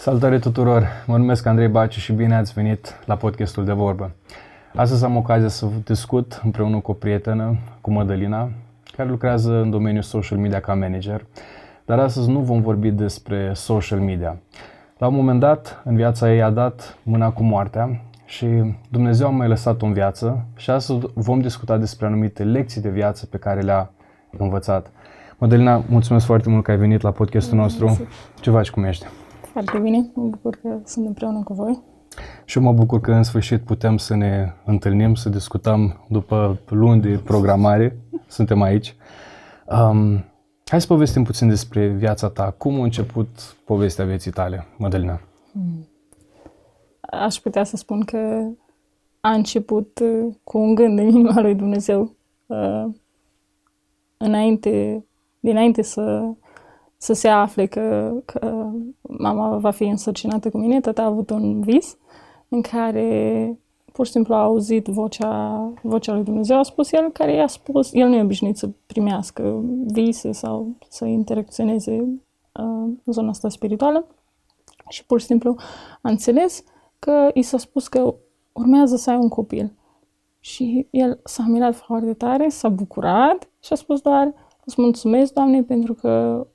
Salutare tuturor! Mă numesc Andrei Baciu și bine ați venit la podcastul de vorbă. Astăzi am ocazia să discut împreună cu o prietenă, cu Mădălina, care lucrează în domeniul social media ca manager, dar astăzi nu vom vorbi despre social media. La un moment dat, în viața ei a dat mâna cu moartea și Dumnezeu a mai lăsat-o în viață și astăzi vom discuta despre anumite lecții de viață pe care le-a învățat. Mădălina, mulțumesc foarte mult că ai venit la podcastul nostru. Ce faci, cum ești? Foarte bine, mă bucur că sunt împreună cu voi. Și eu mă bucur că în sfârșit putem să ne întâlnim, să discutăm după luni de programare. Suntem aici. Um, hai să povestim puțin despre viața ta. Cum a început povestea vieții tale, Mădălina? Hmm. Aș putea să spun că a început uh, cu un gând în inima lui Dumnezeu. Uh, înainte, dinainte să să se afle că, că mama va fi însărcinată cu mine, tata a avut un vis în care pur și simplu a auzit vocea, vocea lui Dumnezeu, a spus el, care i-a spus, el nu e obișnuit să primească vise sau să interacționeze uh, în zona asta spirituală. Și pur și simplu a înțeles că i s-a spus că urmează să ai un copil. Și el s-a mirat foarte tare, s-a bucurat și a spus doar, îți mulțumesc, Doamne, pentru că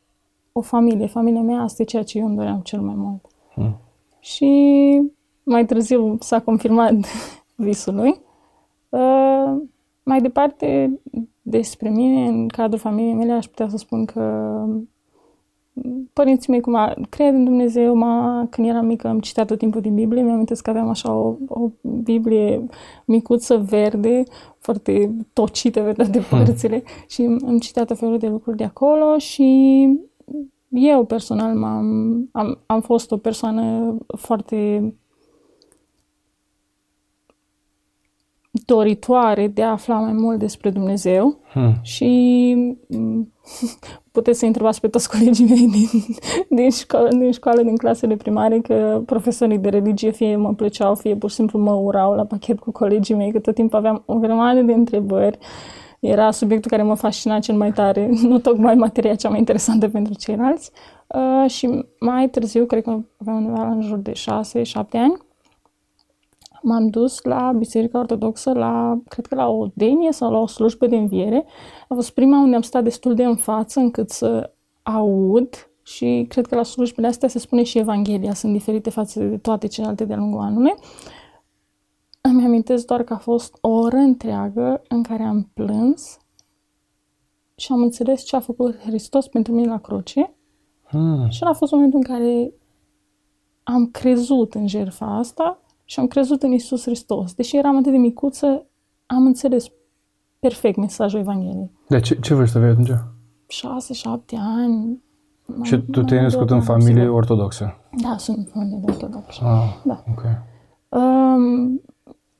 o familie. Familia mea asta e ceea ce eu îmi doream cel mai mult. Hmm. Și mai târziu s-a confirmat visul lui. Uh, mai departe, despre mine, în cadrul familiei mele, aș putea să spun că părinții mei, cum a, cred în Dumnezeu, ma, când eram mică am citat tot timpul din Biblie, mi-am că aveam așa o, o Biblie micuță, verde, foarte tocită pe toate hmm. părțile hmm. și am citat o felul de lucruri de acolo și eu personal m-am, am, am fost o persoană foarte doritoare de a afla mai mult despre Dumnezeu hmm. și mm, puteți să întrebați pe toți colegii mei din, din, școală, din școală, din clasele primare, că profesorii de religie fie mă plăceau, fie pur și simplu mă urau la pachet cu colegii mei, că tot timpul aveam o grămadă de întrebări era subiectul care mă fascina cel mai tare, nu tocmai materia cea mai interesantă pentru ceilalți. Uh, și mai târziu, cred că aveam undeva în jur de 6-7 ani, m-am dus la Biserica Ortodoxă, la, cred că la o denie sau la o slujbă de înviere. A fost prima unde am stat destul de în față încât să aud și cred că la slujbele astea se spune și Evanghelia, sunt diferite față de toate celelalte de-a lungul anului. Îmi amintesc doar că a fost o oră întreagă în care am plâns și am înțeles ce a făcut Hristos pentru mine la cruce. Hmm. Și a fost momentul în care am crezut în jertfa asta și am crezut în Isus Hristos. Deși eram atât de micuță, am înțeles perfect mesajul Evangheliei. De ce, ce vârstă aveai atunci? 6-7 ani. Și tu te-ai născut în familie ortodoxă? Da, sunt în familie ortodoxă. Ah, da. ok. Um,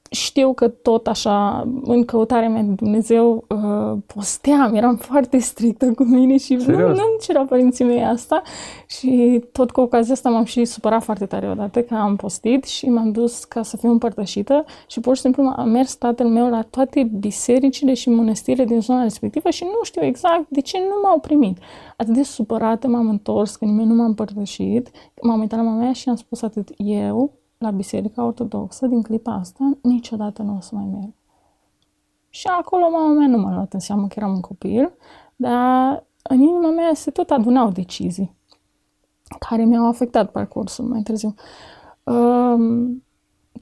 știu că tot așa, în căutarea mea de Dumnezeu, uh, posteam, eram foarte strictă cu mine și nu, nu-mi cereau părinții mei asta. Și tot cu ocazia asta m-am și supărat foarte tare odată că am postit și m-am dus ca să fiu împărtășită și pur și simplu am mers tatăl meu la toate bisericile și mănăstirile din zona respectivă și nu știu exact de ce nu m-au primit. Atât de supărată m-am întors, că nimeni nu m-a împărtășit, m-am uitat la mama mea și am spus atât eu, la Biserica Ortodoxă, din clipa asta, niciodată nu o să mai merg. Și acolo mama mea nu m-a luat în seamă că eram un copil, dar în inima mea se tot adunau decizii care mi-au afectat parcursul mai târziu. Um,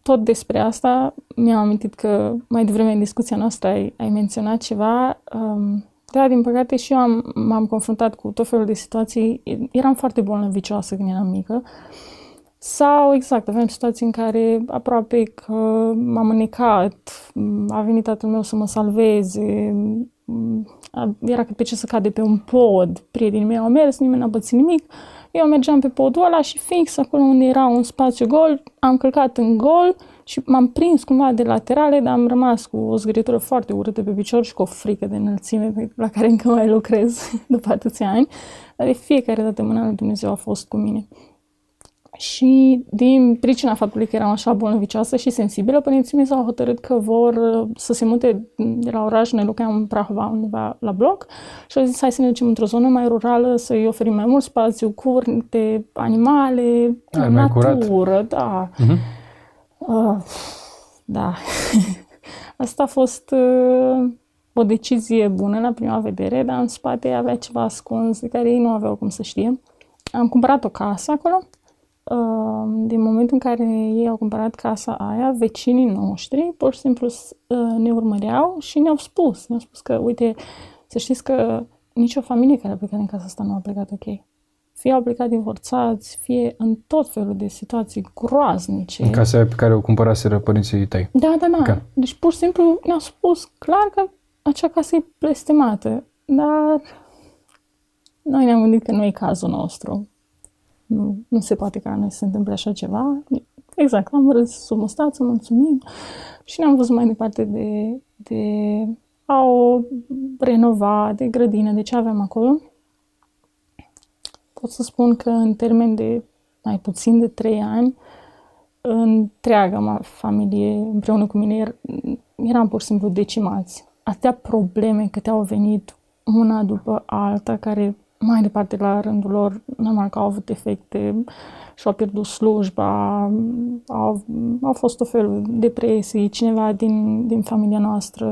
tot despre asta mi-am amintit că mai devreme în discuția noastră ai, ai menționat ceva. Um, da, din păcate și eu am, m-am confruntat cu tot felul de situații. Eram foarte bolnăvicioasă când eram mică. Uh, sau, exact, aveam situații în care aproape că m-am înecat, a venit tatăl meu să mă salveze, era cât pe ce să cade pe un pod, prietenii mei au mers, nimeni n-a bățit nimic, eu mergeam pe podul ăla și fix acolo unde era un spațiu gol, am călcat în gol și m-am prins cumva de laterale, dar am rămas cu o zgârietură foarte urâtă pe picior și cu o frică de înălțime la care încă mai lucrez după atâția ani. Dar de fiecare dată mâna lui Dumnezeu a fost cu mine. Și din pricina faptului că eram așa bolnăvicioasă și sensibilă, părinții mei s-au hotărât că vor uh, să se mute de la oraș, noi locuiam în Prahova undeva la bloc și au zis hai să ne ducem într-o zonă mai rurală, să-i oferim mai mult spațiu, curte, animale, Ai, natură, mai da. Uh-huh. Uh, da. Asta a fost uh, o decizie bună la prima vedere, dar în spate avea ceva ascuns de care ei nu aveau cum să știe. Am cumpărat o casă acolo din momentul în care ei au cumpărat casa aia, vecinii noștri pur și simplu ă, ne urmăreau și ne-au spus, ne-au spus că, uite, să știți că nicio familie care a plecat din casa asta nu a plecat ok. Fie au plecat divorțați, fie în tot felul de situații groaznice. În casa pe care o cumpăraseră părinții tăi. Da, da, da. Okay. Deci pur și simplu ne-au spus clar că acea casă e blestemată. Dar noi ne-am gândit că nu e cazul nostru nu, nu se poate ca noi să se întâmple așa ceva. Exact, am râs sub mustață, mulțumim și ne-am văzut mai departe de, de a o renova, de grădină, de ce avem acolo. Pot să spun că în termen de mai puțin de trei ani, întreaga familie împreună cu mine eram pur și simplu decimați. Atâtea probleme câte au venit una după alta, care mai departe la rândul lor, normal că au avut efecte și-au pierdut slujba, au, au fost o felul de depresii, cineva din, din familia noastră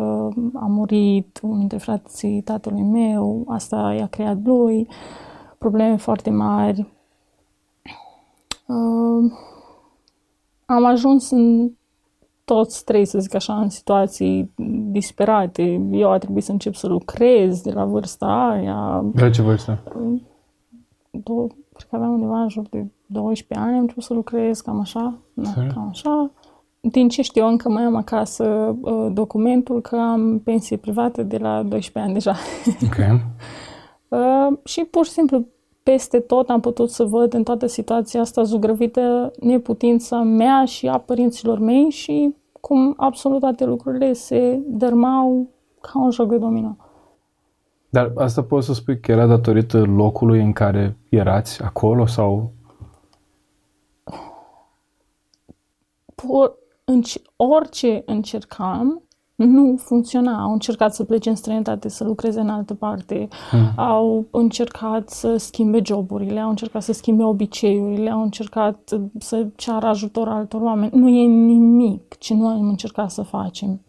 a murit, unul dintre frații tatălui meu, asta i-a creat lui, probleme foarte mari. Uh, am ajuns în toți trei, să zic așa, în situații disperate. Eu a trebuit să încep să lucrez de la vârsta aia. De la ce vârstă? Do- cred că aveam undeva în jur de 12 ani, am început să lucrez, cam așa. Da, cam așa. Din ce știu, încă mai am acasă uh, documentul că am pensie privată de la 12 ani deja. Ok. uh, și pur și simplu peste tot am putut să văd în toată situația asta zugrăvită neputința mea și a părinților mei și cum absolut toate lucrurile se dărmau ca un joc de domino. Dar asta poți să spui că era datorită locului în care erați acolo sau? Por, orice încercam, nu funcționa. Au încercat să plece în străinătate, să lucreze în altă parte, hmm. au încercat să schimbe joburile, au încercat să schimbe obiceiurile, au încercat să ceară ajutor altor oameni. Nu e nimic ce nu am încercat să facem.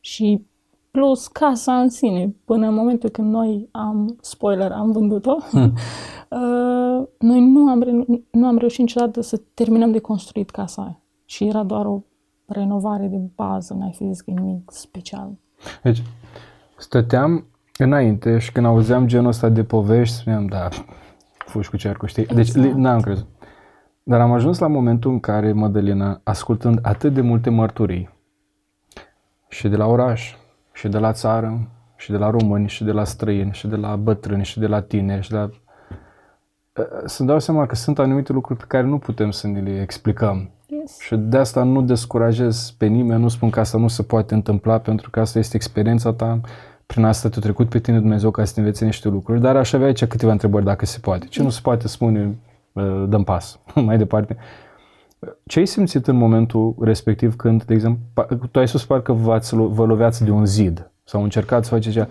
Și plus casa în sine, până în momentul când noi am, spoiler, am vândut-o, hmm. uh, noi nu am, nu am reușit niciodată să terminăm de construit casa aia. Și era doar o renovare de bază, n-ai fi zis că nimic special. Deci, stăteam înainte și când auzeam genul ăsta de povești, spuneam, da, fugi cu cercul, știi? Deci, exact. Deci, n-am crezut. Dar am ajuns la momentul în care Mădălina, ascultând atât de multe mărturii, și de la oraș, și de la țară, și de la români, și de la străini, și de la bătrâni, și de la tineri, și de la... Să dau seama că sunt anumite lucruri pe care nu putem să ne le explicăm. Yes. Și de asta nu descurajez pe nimeni, nu spun că asta nu se poate întâmpla, pentru că asta este experiența ta, prin asta te-a trecut pe tine Dumnezeu ca să te învețe niște lucruri, dar aș avea aici câteva întrebări dacă se poate. Ce nu se poate spune, dăm pas, mai departe. Ce ai simțit în momentul respectiv când, de exemplu, tu ai spus parcă vă loveați de un zid sau încercați să faceți ceva.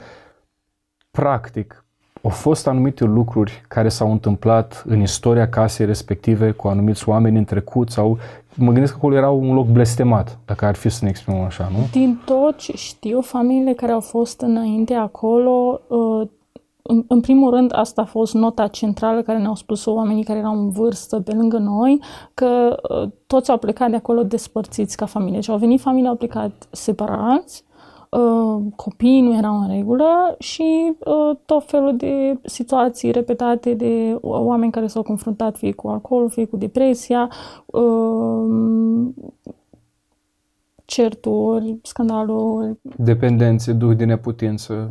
Practic, au fost anumite lucruri care s-au întâmplat în istoria casei respective cu anumiți oameni în trecut sau mă gândesc că acolo era un loc blestemat, dacă ar fi să ne exprimăm așa, nu? Din tot ce știu, familiile care au fost înainte acolo, uh, în, în primul rând, asta a fost nota centrală care ne-au spus oamenii care erau în vârstă pe lângă noi, că uh, toți au plecat de acolo despărțiți ca familie. Și deci au venit familii, au plecat separați, Uh, copiii nu erau în regulă și uh, tot felul de situații repetate de oameni care s-au confruntat fie cu alcool, fie cu depresia, uh, certuri, scandaluri. Dependențe, duh de neputință.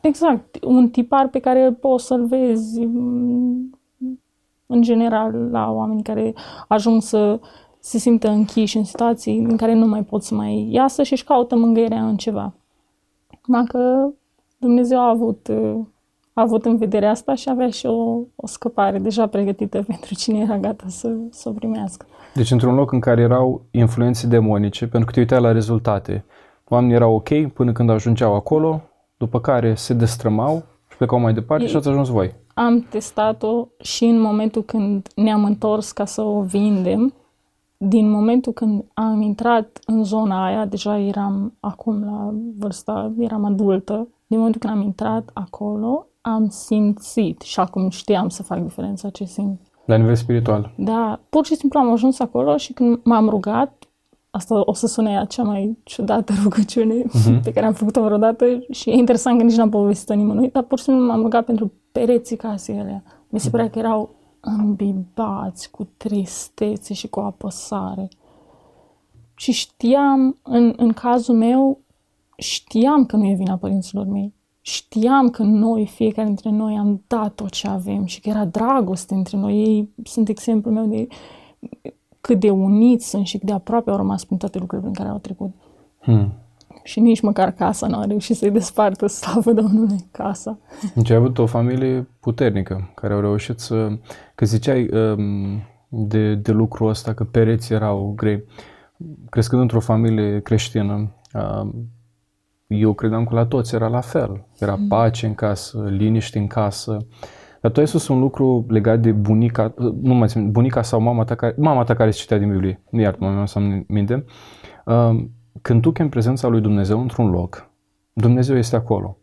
Exact. Un tipar pe care poți să-l vezi mm, în general la oameni care ajung să se simtă închiși în situații în care nu mai pot să mai iasă și își caută mângâierea în ceva. Dacă Dumnezeu a avut uh, a avut în vedere asta și avea și o, o scăpare deja pregătită pentru cine era gata să, să o primească. Deci într-un loc în care erau influențe demonice, pentru că te uitai la rezultate, oamenii erau ok până când ajungeau acolo, după care se destrămau și plecau mai departe e, și ați ajuns voi. Am testat-o și în momentul când ne-am întors ca să o vindem, din momentul când am intrat în zona aia, deja eram acum la vârsta, eram adultă, din momentul când am intrat acolo, am simțit și acum știam să fac diferența ce simt. La nivel spiritual. Da, pur și simplu am ajuns acolo și când m-am rugat, asta o să sune ea cea mai ciudată rugăciune uh-huh. pe care am făcut-o vreodată și e interesant că nici n-am povestit-o nimănui, dar pur și simplu m-am rugat pentru pereții casei alea. Mi se părea că erau îmbibați cu tristețe și cu apăsare. Și știam, în, în cazul meu, știam că nu e vina părinților mei. Știam că noi, fiecare dintre noi, am dat tot ce avem și că era dragoste între noi. Ei sunt exemplul meu de cât de uniți sunt și cât de aproape au rămas prin toate lucrurile prin care au trecut. Hmm. Și nici măcar casa nu a reușit să-i despartă, slavă Domnului, casa. Deci ai avut o familie puternică, care au reușit să... Că ziceai um, de, de lucrul ăsta, că pereții erau grei. Crescând într-o familie creștină, um, eu credeam că la toți era la fel. Era mm. pace în casă, liniște în casă. Dar tu ai spus un lucru legat de bunica, nu mai țin, bunica sau mama ta care, mama ta care citea din Biblie, nu iartă mă să am minte. Um, când tu chem prezența lui Dumnezeu într-un loc, Dumnezeu este acolo.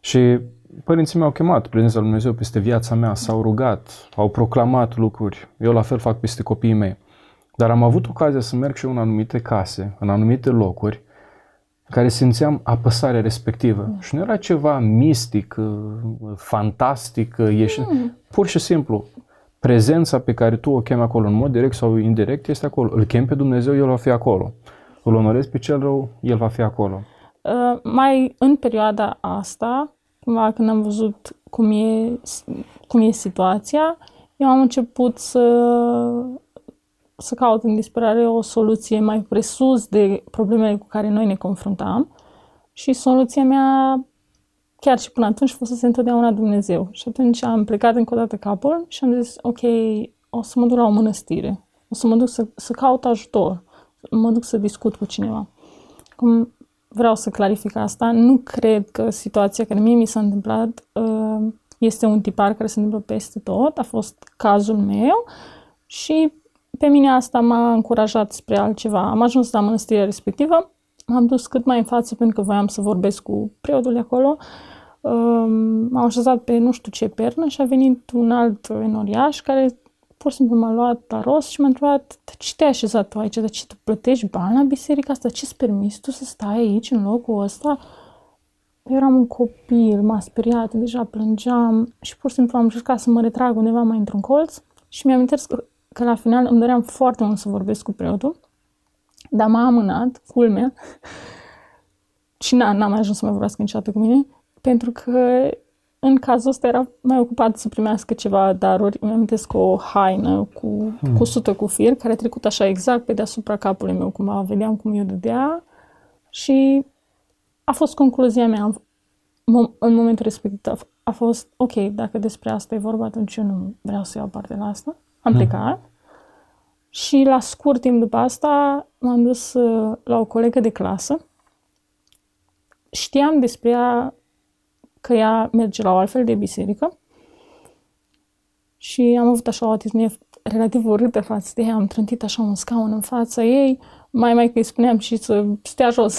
Și părinții mei au chemat prezența lui Dumnezeu peste viața mea, s-au rugat, au proclamat lucruri. Eu la fel fac peste copiii mei. Dar am avut ocazia să merg și eu în anumite case, în anumite locuri, care simțeam apăsarea respectivă. Mm. Și nu era ceva mistic, uh, fantastic, uh, ieși... Mm. pur și simplu, prezența pe care tu o chemi acolo, în mod direct sau indirect, este acolo. Îl chem pe Dumnezeu, El va fi acolo. Îl onorezi pe cel rău, El va fi acolo. Uh, mai în perioada asta, cumva când am văzut cum e, cum e situația, eu am început să să caut în disperare o soluție mai presus de problemele cu care noi ne confruntam și soluția mea chiar și până atunci fusese întotdeauna Dumnezeu. Și atunci am plecat încă o dată capul și am zis, ok, o să mă duc la o mănăstire, o să mă duc să, să caut ajutor, mă duc să discut cu cineva. Cum vreau să clarific asta, nu cred că situația care mie mi s-a întâmplat uh, este un tipar care se întâmplă peste tot, a fost cazul meu și pe mine asta m-a încurajat spre altceva. Am ajuns la mănăstirea respectivă, m-am dus cât mai în față pentru că voiam să vorbesc cu preotul de acolo. Um, m-am așezat pe nu știu ce pernă și a venit un alt enoriaș care pur și simplu m-a luat la rost și m-a întrebat de ce te-ai așezat tu aici, de ce tu plătești bani la biserica asta, ce-ți permis tu să stai aici în locul ăsta? Eu eram un copil, m-a speriat, deja plângeam și pur și simplu am încercat să mă retrag undeva mai într-un colț și mi-am că că la final îmi doream foarte mult să vorbesc cu preotul, dar m-a amânat, culmea, și n-am mai ajuns să mai vorbească niciodată cu mine, pentru că în cazul ăsta era mai ocupat să primească ceva daruri. Îmi amintesc o haină cu, hmm. cu sută cu fir, care a trecut așa exact pe deasupra capului meu, cum vedeam cum eu dădea și a fost concluzia mea în momentul respectiv. A fost, ok, dacă despre asta e vorba, atunci eu nu vreau să iau parte la asta. Am hmm. plecat și la scurt timp după asta m-am dus uh, la o colegă de clasă. Știam despre ea că ea merge la o altfel de biserică și am avut așa o atitudine relativ urâtă față de ea. Am trântit așa un scaun în fața ei, mai mai că îi spuneam și să stea jos.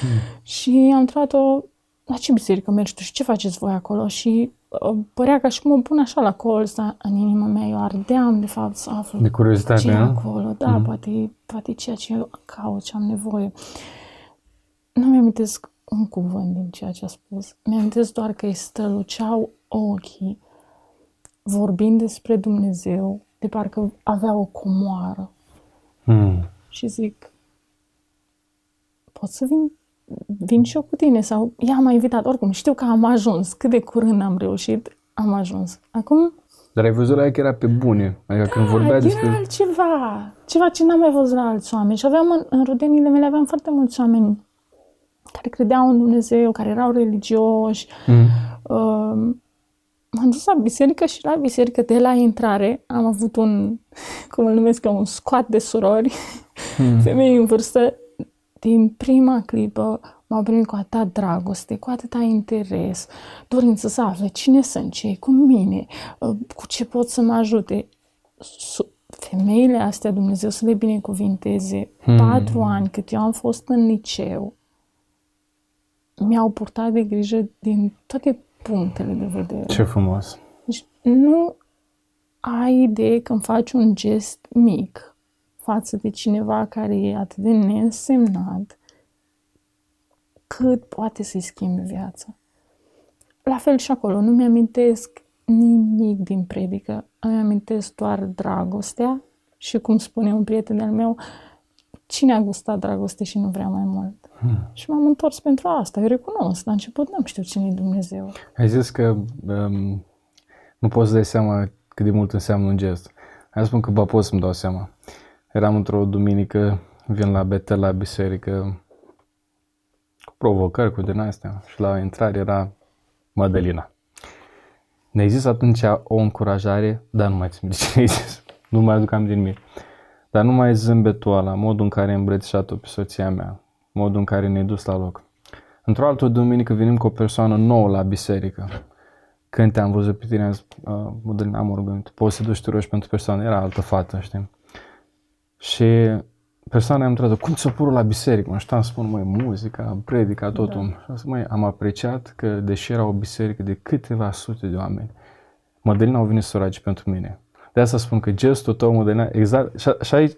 Hmm. și am întrebat-o, la ce biserică mergi tu și ce faceți voi acolo? Și uh, părea ca și cum o pun așa la colț, dar în inima mea eu ardeam de fapt să aflu de curiozitate, ce e acolo. Da, mm. poate, poate ceea ce eu caut, ce am nevoie. Nu mi-am un cuvânt din ceea ce a spus. Mi-am doar că îi străluceau ochii vorbind despre Dumnezeu, de parcă avea o comoară. Mm. Și zic, pot să vin vin și eu cu tine sau ea m-a invitat, oricum știu că am ajuns, cât de curând am reușit, am ajuns. Acum... Dar ai văzut la ea că era pe bune, adică da, când vorbea despre... era altceva, ceva ce n-am mai văzut la alți oameni și aveam în, în rudenile mele aveam foarte mulți oameni care credeau în Dumnezeu, care erau religioși, mm. uh, m-am dus la biserică și la biserică de la intrare am avut un, cum îl numesc eu, un squat de surori, hmm. femei în vârstă. Din prima clipă m-au primit cu atâta dragoste, cu atâta interes, dorință să afle cine sunt cei cu mine, uh, cu ce pot să mă ajute. Femeile astea, Dumnezeu să le binecuvinteze, hmm. patru ani cât eu am fost în liceu, mi-au purtat de grijă din toate punctele de vedere. Ce frumos! Deci nu ai idee când faci un gest mic față de cineva care e atât de neînsemnat, cât poate să-i schimbi viața. La fel și acolo, nu mi-amintesc nimic din predică, îmi amintesc doar dragostea și cum spune un prieten al meu, cine a gustat dragoste și nu vrea mai mult? Hmm. Și m-am întors pentru asta. Eu recunosc, la început n-am știut cine e Dumnezeu. Ai zis că um, nu poți să dai seama cât de mult înseamnă un gest. Hai spun că ba pot să-mi dau seama. Eram într-o duminică, vin la Betel la biserică, cu provocări, cu din astea. Și la intrare era Madalina. Ne-ai zis atunci o încurajare, dar nu mai țin de ce ai zis. Nu mai aduc am din mine. Dar nu mai zâmbetul ăla, modul în care ai îmbrățișat-o pe soția mea, modul în care ne-ai dus la loc. Într-o altă duminică venim cu o persoană nouă la biserică. Când te-am văzut pe tine, am zis, uh, am rugăminte, poți să duci tu rogi pentru persoană? Era altă fată, știi? Și persoana am întrebat, cum ți-o purul la biserică? Mă știam să spun, măi, muzica, predica, totul. Da. Și am zis, măi, am apreciat că, deși era o biserică de câteva sute de oameni, Mădălina au venit să roage pentru mine. De asta spun că gestul tău, Mădălina, exact, și, și aici,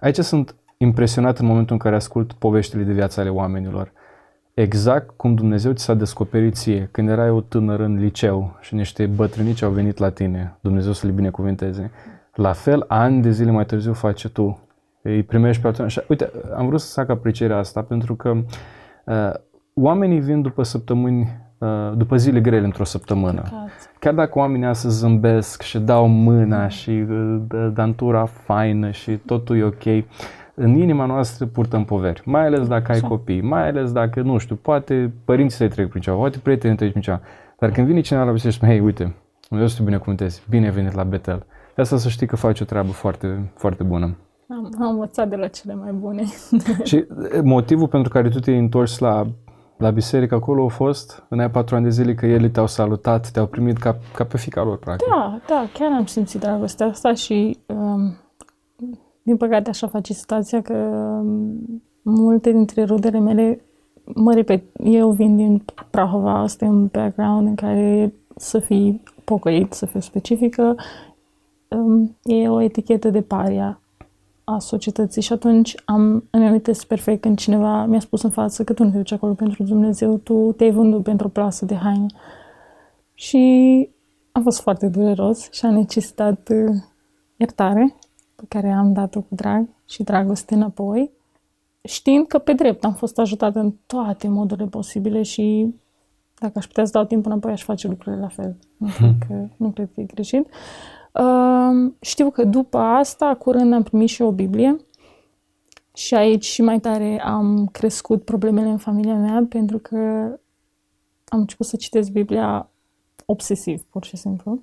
aici sunt impresionat în momentul în care ascult poveștile de viață ale oamenilor. Exact cum Dumnezeu ți s-a descoperit ție, când erai o tânără în liceu și niște bătrânici au venit la tine, Dumnezeu să le binecuvinteze. La fel, ani de zile mai târziu face tu. Îi primești pe altul. Și, uite, am vrut să fac aprecierea asta pentru că uh, oamenii vin după săptămâni, uh, după zile grele într-o săptămână. Chiar dacă oamenii astăzi zâmbesc și dau mâna și uh, dantura faină și totul e ok, în inima noastră purtăm poveri, mai ales dacă ai copii, mai ales dacă, nu știu, poate părinții să trec prin ceva, poate prietenii trec prin ceva. Dar când vine cineva la biserică și hei, uite, Dumnezeu să te binecuvântezi, bine ai venit la Betel. De asta să știi că faci o treabă foarte, foarte bună. Am, am învățat de la cele mai bune. și motivul pentru care tu te-ai întors la, la biserică acolo a fost în aia patru ani de zile că ele te-au salutat, te-au primit ca, ca pe fica lor, practic. Da, da, chiar am simțit dragostea asta și um, din păcate așa face situația că um, multe dintre rudele mele, mă repet, eu vin din Prahova, asta e un background în care să fii pocăit, să fiu specifică, um, e o etichetă de paria a societății și atunci am, îmi amintesc perfect când cineva mi-a spus în față că tu nu te duci acolo pentru Dumnezeu, tu te-ai vândut pentru o plasă de haine. Și a fost foarte dureros și a necesitat uh, iertare pe care am dat-o cu drag și dragoste înapoi, știind că pe drept am fost ajutată în toate modurile posibile și dacă aș putea să dau timp înapoi, aș face lucrurile la fel. Nu hmm. cred că, nu cred că e greșit. Uh, știu că după asta, curând am primit și o Biblie și aici și mai tare am crescut problemele în familia mea pentru că am început să citesc Biblia obsesiv, pur și simplu.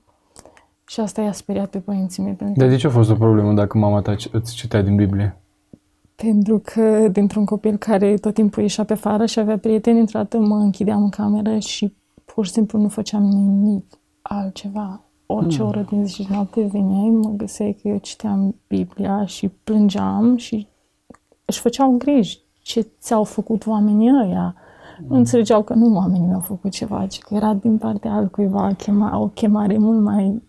Și asta i-a speriat pe părinții mei. Pentru Dar de ce a fost o problemă dacă mama ta îți citea din Biblie? Pentru că dintr-un copil care tot timpul ieșea pe afară și avea prieteni, într-o dată mă închideam în cameră și pur și simplu nu făceam nimic altceva. Orice mm. oră din zi și noapte veneai, mă găseai că eu citeam Biblia și plângeam și își făceau griji ce ți-au făcut oamenii ăia. Mm. Nu înțelegeau că nu oamenii mi-au făcut ceva, ci că era din partea altcuiva chema, o chemare mult mai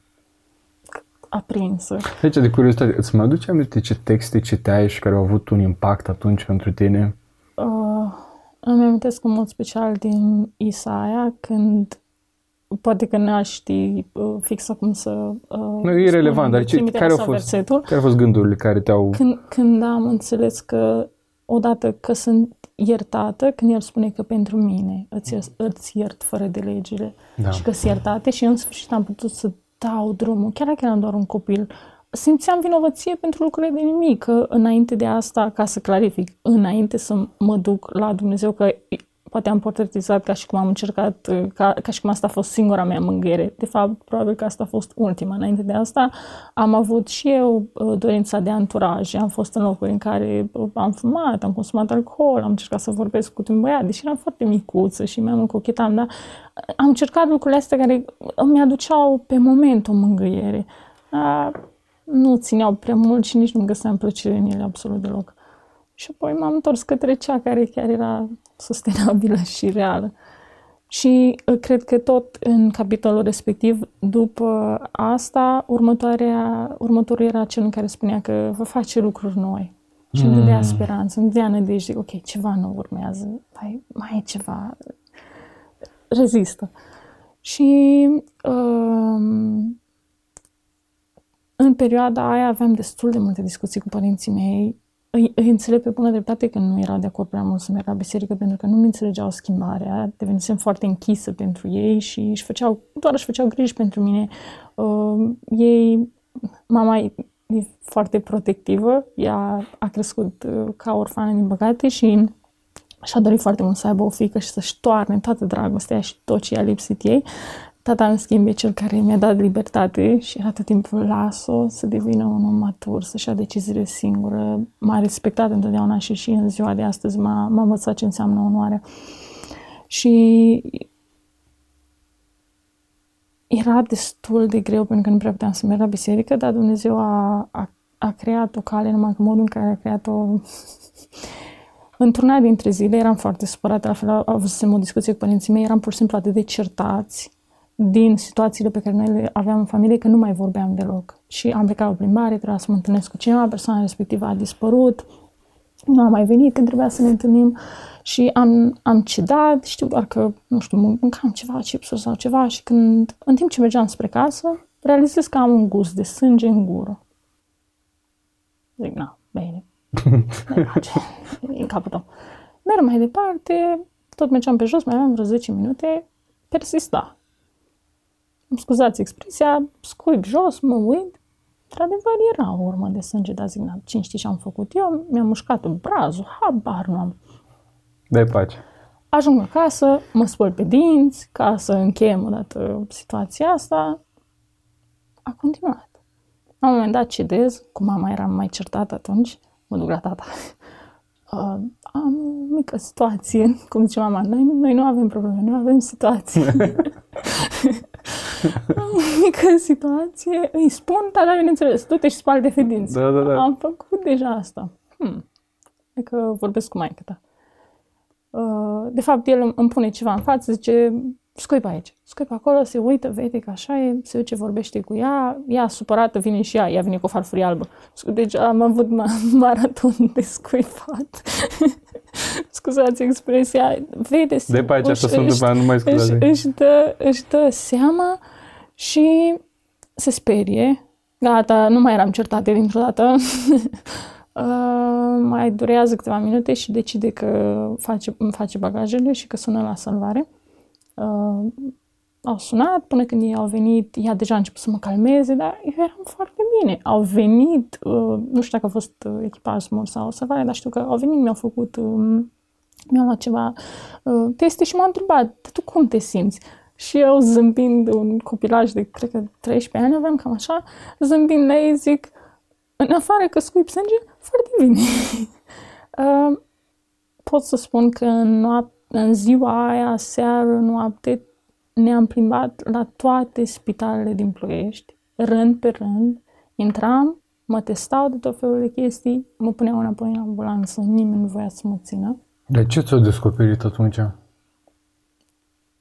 aprinsă. Deci, de curiozitate, îți mai aduce aminte ce texte citeai și care au avut un impact atunci pentru tine? Uh, îmi amintesc în mod special din Isaia, când poate că n-aș ști uh, fix acum să uh, Nu, e relevant, dar ce, care, au fost, care au fost gândurile care te-au... Când, când am înțeles că odată că sunt iertată, când el spune că pentru mine îți, îți iert fără de legile da. și că sunt iertate și în sfârșit am putut să dau drumul, chiar dacă eram doar un copil, simțeam vinovăție pentru lucrurile de nimic, că înainte de asta, ca să clarific, înainte să mă duc la Dumnezeu, că poate am portretizat ca și cum am încercat, uh, ca, ca și cum asta a fost singura mea mângâiere. De fapt, probabil că asta a fost ultima. Înainte de asta am avut și eu uh, dorința de anturaj. Am fost în locuri în care uh, am fumat, am consumat alcool, am încercat să vorbesc cu un băiat, deși eram foarte micuță și mai mult cochetam, dar am încercat lucrurile astea care îmi aduceau pe moment o mângâiere. Dar nu țineau prea mult și nici nu găseam plăcere în ele absolut deloc. Și apoi m-am întors către cea care chiar era sustenabilă și reală. Și uh, cred că tot în capitolul respectiv, după asta, următoarea, următorul era cel în care spunea că vă face lucruri noi. Și îmi dădea mm. speranță, îmi dădea nădejde, ok, ceva nu urmează, mai, mai e ceva, rezistă. Și um, în perioada aia aveam destul de multe discuții cu părinții mei îi, îi înțeleg pe bună dreptate că nu era de acord prea mult să merg la biserică pentru că nu mi înțelegeau schimbarea, devenisem foarte închisă pentru ei și își făceau, doar își făceau griji pentru mine. Uh, ei, mama e, e foarte protectivă, ea a crescut uh, ca orfană din băgate și și-a dorit foarte mult să aibă o fică și să-și toarne toată dragostea și tot ce i-a lipsit ei. Tata, în schimb, e cel care mi-a dat libertate și era tot timpul las-o să devină un om matur, să-și ia deciziile singură. M-a respectat întotdeauna și și în ziua de astăzi m-a, m-a învățat ce înseamnă onoare. Și era destul de greu pentru că nu prea puteam să merg la biserică, dar Dumnezeu a, a, a creat o cale, numai că modul în care a creat-o Într-una dintre zile eram foarte supărată, la fel avusem o discuție cu părinții mei, eram pur și simplu atât de certați din situațiile pe care noi le aveam în familie, că nu mai vorbeam deloc. Și am plecat la o plimbare, trebuia să mă întâlnesc cu cineva, persoana respectivă a dispărut, nu a mai venit când trebuia să ne întâlnim și am, am cedat, știu doar că, nu știu, mâncam ceva chipsuri sau ceva și când, în timp ce mergeam spre casă, realizez că am un gust de sânge în gură. Zic, na, bine, ne face, în capul tău. Merg mai departe, tot mergeam pe jos, mai aveam vreo 10 minute, persista. Îmi scuzați expresia, scuip jos, mă uit, într-adevăr era o urmă de sânge, dar zic, cine știi ce am făcut eu? Mi-am mușcat brazul, habar nu am. Dai pace. Ajung acasă, mă spăl pe dinți, ca să încheiem odată situația asta. A continuat. La un moment dat cedez, cu mama eram mai certat atunci, mă duc la tata. Uh, am o mică situație, cum zice mama, noi, noi nu avem probleme, noi avem situații. am o mică situație, îi spun, da, da, bineînțeles, du-te și spală de fedinți. Da, da, da. Am făcut deja asta. Hmm. Adică vorbesc cu maică ta. Uh, de fapt, el îmi pune ceva în față, zice, scuipă aici, scuipă acolo, se uită, vede că așa e, se duce, vorbește cu ea, ea supărată, vine și ea, ea vine cu o farfurie albă. Deci am avut maraton de scuipat. Scuzați expresia, vede De pe aici să sunt după nu mai scuzați. Își, își, dă, își dă seama și se sperie. Gata, nu mai eram certate dintr-o dată. uh, mai durează câteva minute și decide că face, îmi face bagajele și că sună la salvare. Uh, au sunat până când ei au venit, ea deja a început să mă calmeze, dar eu eram foarte bine. Au venit, uh, nu știu dacă a fost uh, echipaj smur sau salvare, dar știu că au venit, mi-au făcut, uh, mi-au luat ceva uh, teste și m-au întrebat, tu cum te simți? Și eu zâmbind un copilaj de, cred că 13 ani aveam, cam așa, zâmbind la ei zic, în afară că scuip sânge, foarte bine. uh, pot să spun că în, noap- în ziua aia, seară, noapte, ne-am plimbat la toate spitalele din Ploiești, rând pe rând, intram, mă testau de tot felul de chestii, mă puneau înapoi în ambulanță, nimeni nu voia să mă țină. De ce ți-o descoperit atunci?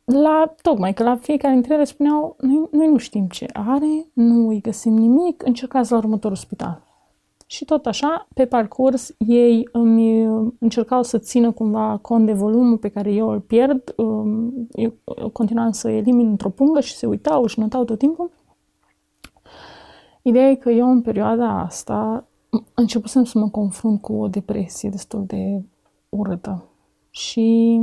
La, tocmai că la fiecare dintre ele spuneau, noi, noi nu știm ce are, nu îi găsim nimic, încercați la următorul spital. Și tot așa, pe parcurs, ei îmi încercau să țină cumva cont de volumul pe care eu îl pierd. Um, eu continuam să elimin într-o pungă și se uitau și notau tot timpul. Ideea e că eu în perioada asta începusem să mă confrunt cu o depresie destul de urâtă. Și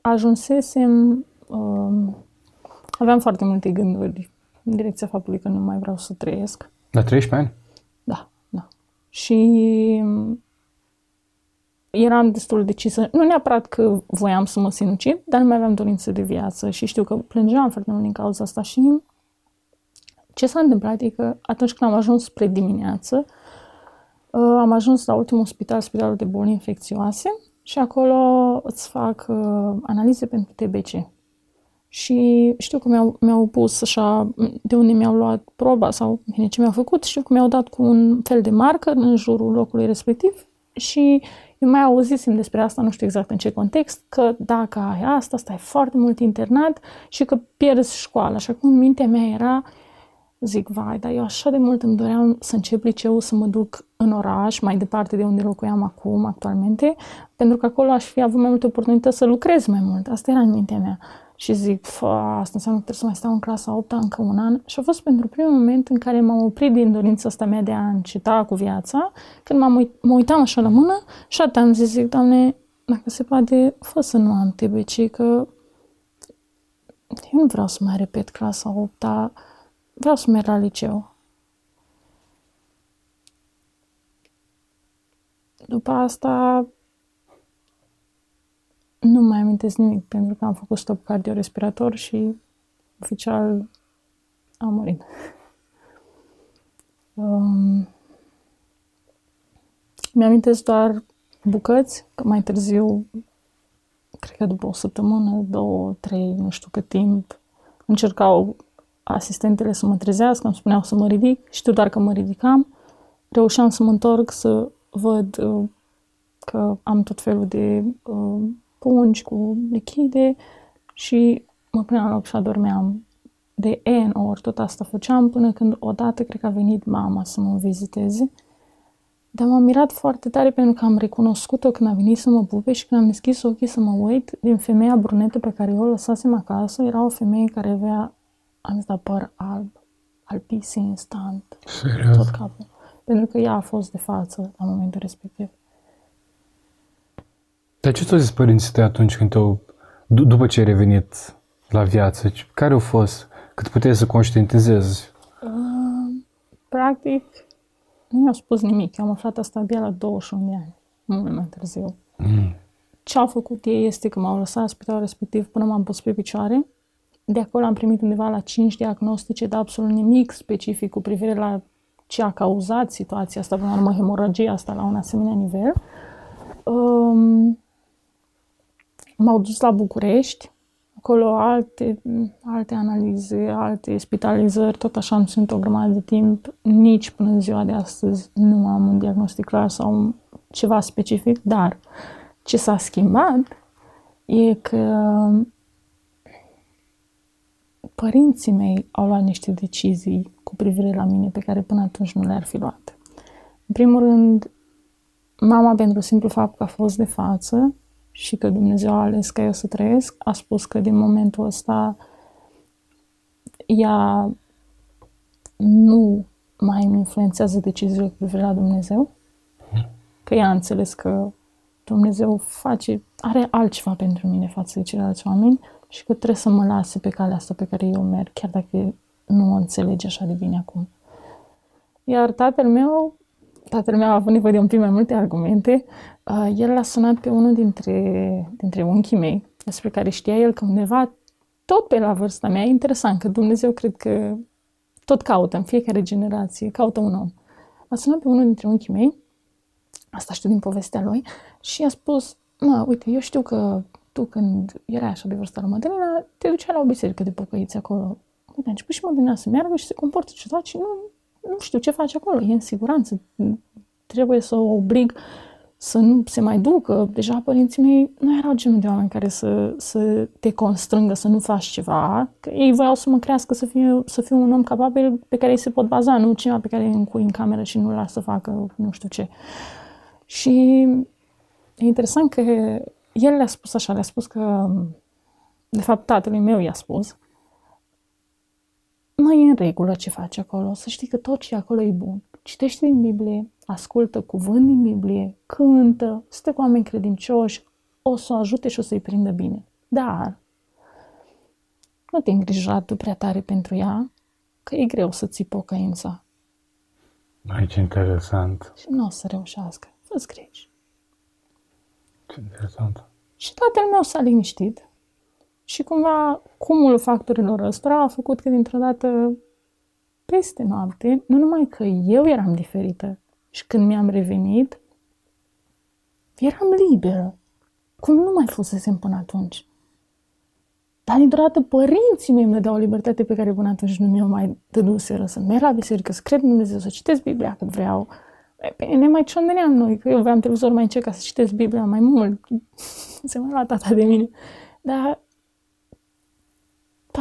ajunsesem, um, aveam foarte multe gânduri în direcția faptului că nu mai vreau să trăiesc. La 13 ani? Da, da. Și eram destul de decisă. Nu neapărat că voiam să mă sinucid, dar nu mai aveam dorință de viață și știu că plângeam foarte mult din cauza asta și ce s-a întâmplat e că atunci când am ajuns spre dimineață, uh, am ajuns la ultimul spital, spitalul de boli infecțioase și acolo îți fac uh, analize pentru TBC. Și știu că mi-au, mi-au pus așa, de unde mi-au luat proba sau bine, ce mi-au făcut, știu că mi-au dat cu un fel de marcă în jurul locului respectiv și eu mai auzisem despre asta, nu știu exact în ce context, că dacă ai asta, stai foarte mult internat și că pierzi școala. Așa cum în mintea mea era, zic, vai, dar eu așa de mult îmi doream să încep liceul, să mă duc în oraș, mai departe de unde locuiam acum, actualmente, pentru că acolo aș fi avut mai multe oportunități să lucrez mai mult. Asta era în mintea mea. Și zic, asta înseamnă că trebuie să mai stau în clasa 8 încă un an. Și a fost pentru primul moment în care m-am oprit din dorința asta mea de a înceta cu viața, când m-am uit- mă uitam așa la mână și atât am zis, zic, Doamne, dacă se poate, fă să nu am TBC, că eu nu vreau să mai repet clasa 8 dar vreau să merg la liceu. După asta nu mai amintesc nimic, pentru că am făcut stop cardiorespirator și oficial am murit. Um, mi-amintesc doar bucăți, că mai târziu, cred că după o săptămână, două, trei, nu știu cât timp, încercau asistentele să mă trezească, îmi spuneau să mă ridic, știu doar că mă ridicam, reușeam să mă întorc, să văd uh, că am tot felul de uh, pungi cu lichide și mă puneam la loc și adormeam. De N ori tot asta făceam până când odată cred că a venit mama să mă viziteze. Dar m-am mirat foarte tare pentru că am recunoscut-o când a venit să mă pupe și când am deschis ochii să mă uit, din femeia brunetă pe care eu o lăsasem acasă, era o femeie care avea, am zis, da, păr alb, alpisi instant, Serios? tot capul. Pentru că ea a fost de față la momentul respectiv. Dar ce ți-au zis părinții tăi atunci când te-au, d- după ce ai revenit la viață, ce- care au fost? Cât puteai să conștientizezi? Uh, practic, nu mi-au spus nimic. Eu am aflat asta abia la 21 de ani, mult mai târziu. Mm. Ce au făcut ei este că m-au lăsat la spitalul respectiv până m-am pus pe picioare. De acolo am primit undeva la 5 diagnostice, dar absolut nimic specific cu privire la ce a cauzat situația asta, până la urmă hemoragia asta la un asemenea nivel. Um, m-au dus la București, acolo alte, alte analize, alte spitalizări, tot așa am ținut o grămadă de timp. Nici până în ziua de astăzi nu am un diagnostic clar sau un- ceva specific, dar ce s-a schimbat e că părinții mei au luat niște decizii cu privire la mine pe care până atunci nu le-ar fi luat. În primul rând, mama, pentru simplu fapt că a fost de față și că Dumnezeu a ales ca eu să trăiesc, a spus că din momentul ăsta ea nu mai îmi influențează deciziile cu privire la Dumnezeu, că ea a înțeles că Dumnezeu face, are altceva pentru mine față de ceilalți oameni și că trebuie să mă lase pe calea asta pe care eu merg, chiar dacă nu o înțelege așa de bine acum. Iar tatăl meu, tatăl meu a avut nevoie de un pic mai multe argumente. Uh, el l-a sunat pe unul dintre, dintre unchii mei, despre care știa el că undeva, tot pe la vârsta mea, e interesant că Dumnezeu cred că tot caută în fiecare generație, caută un om. A sunat pe unul dintre unchii mei, asta știu din povestea lui, și a spus, mă, uite, eu știu că tu când erai așa de vârsta lui Madalina, te duceai la o biserică de pocăiți acolo. Uite, a început și Madalina să meargă și se comportă ciudat și nu, nu știu ce face acolo, e în siguranță, trebuie să o oblig să nu se mai ducă. Deja părinții mei nu erau genul de oameni care să, să te constrângă să nu faci ceva, că ei voiau să mă crească să fiu, să fiu un om capabil pe care ei se pot baza, nu cineva pe care îi încui în cameră și nu-l lasă să facă nu știu ce. Și e interesant că el le-a spus așa, le-a spus că, de fapt, tatălui meu i-a spus, mai e în regulă ce faci acolo, să știi că tot ce e acolo e bun. Citește din Biblie, ascultă cuvânt din Biblie, cântă, stă cu oameni credincioși, o să o ajute și o să-i prindă bine. Dar nu te îngrija tu prea tare pentru ea, că e greu să ții pocăința Aici interesant. și nu o să reușească. Fă-ți griji. Interesant. Și tatăl meu s-a liniștit. Și cumva cumulul factorilor ăstora a făcut că dintr-o dată, peste noapte, nu numai că eu eram diferită și când mi-am revenit, eram liberă. Cum nu mai fusesem până atunci. Dar dintr-o dată părinții mei îmi dădeau o libertate pe care până atunci nu mi-o mai dăduseră. Să merg la biserică, să cred în Dumnezeu, să citesc Biblia cât vreau. Bine, ne mai ciondăneam noi, că eu aveam televizor mai încet ca să citesc Biblia mai mult. Se mai lua tata de mine. Dar...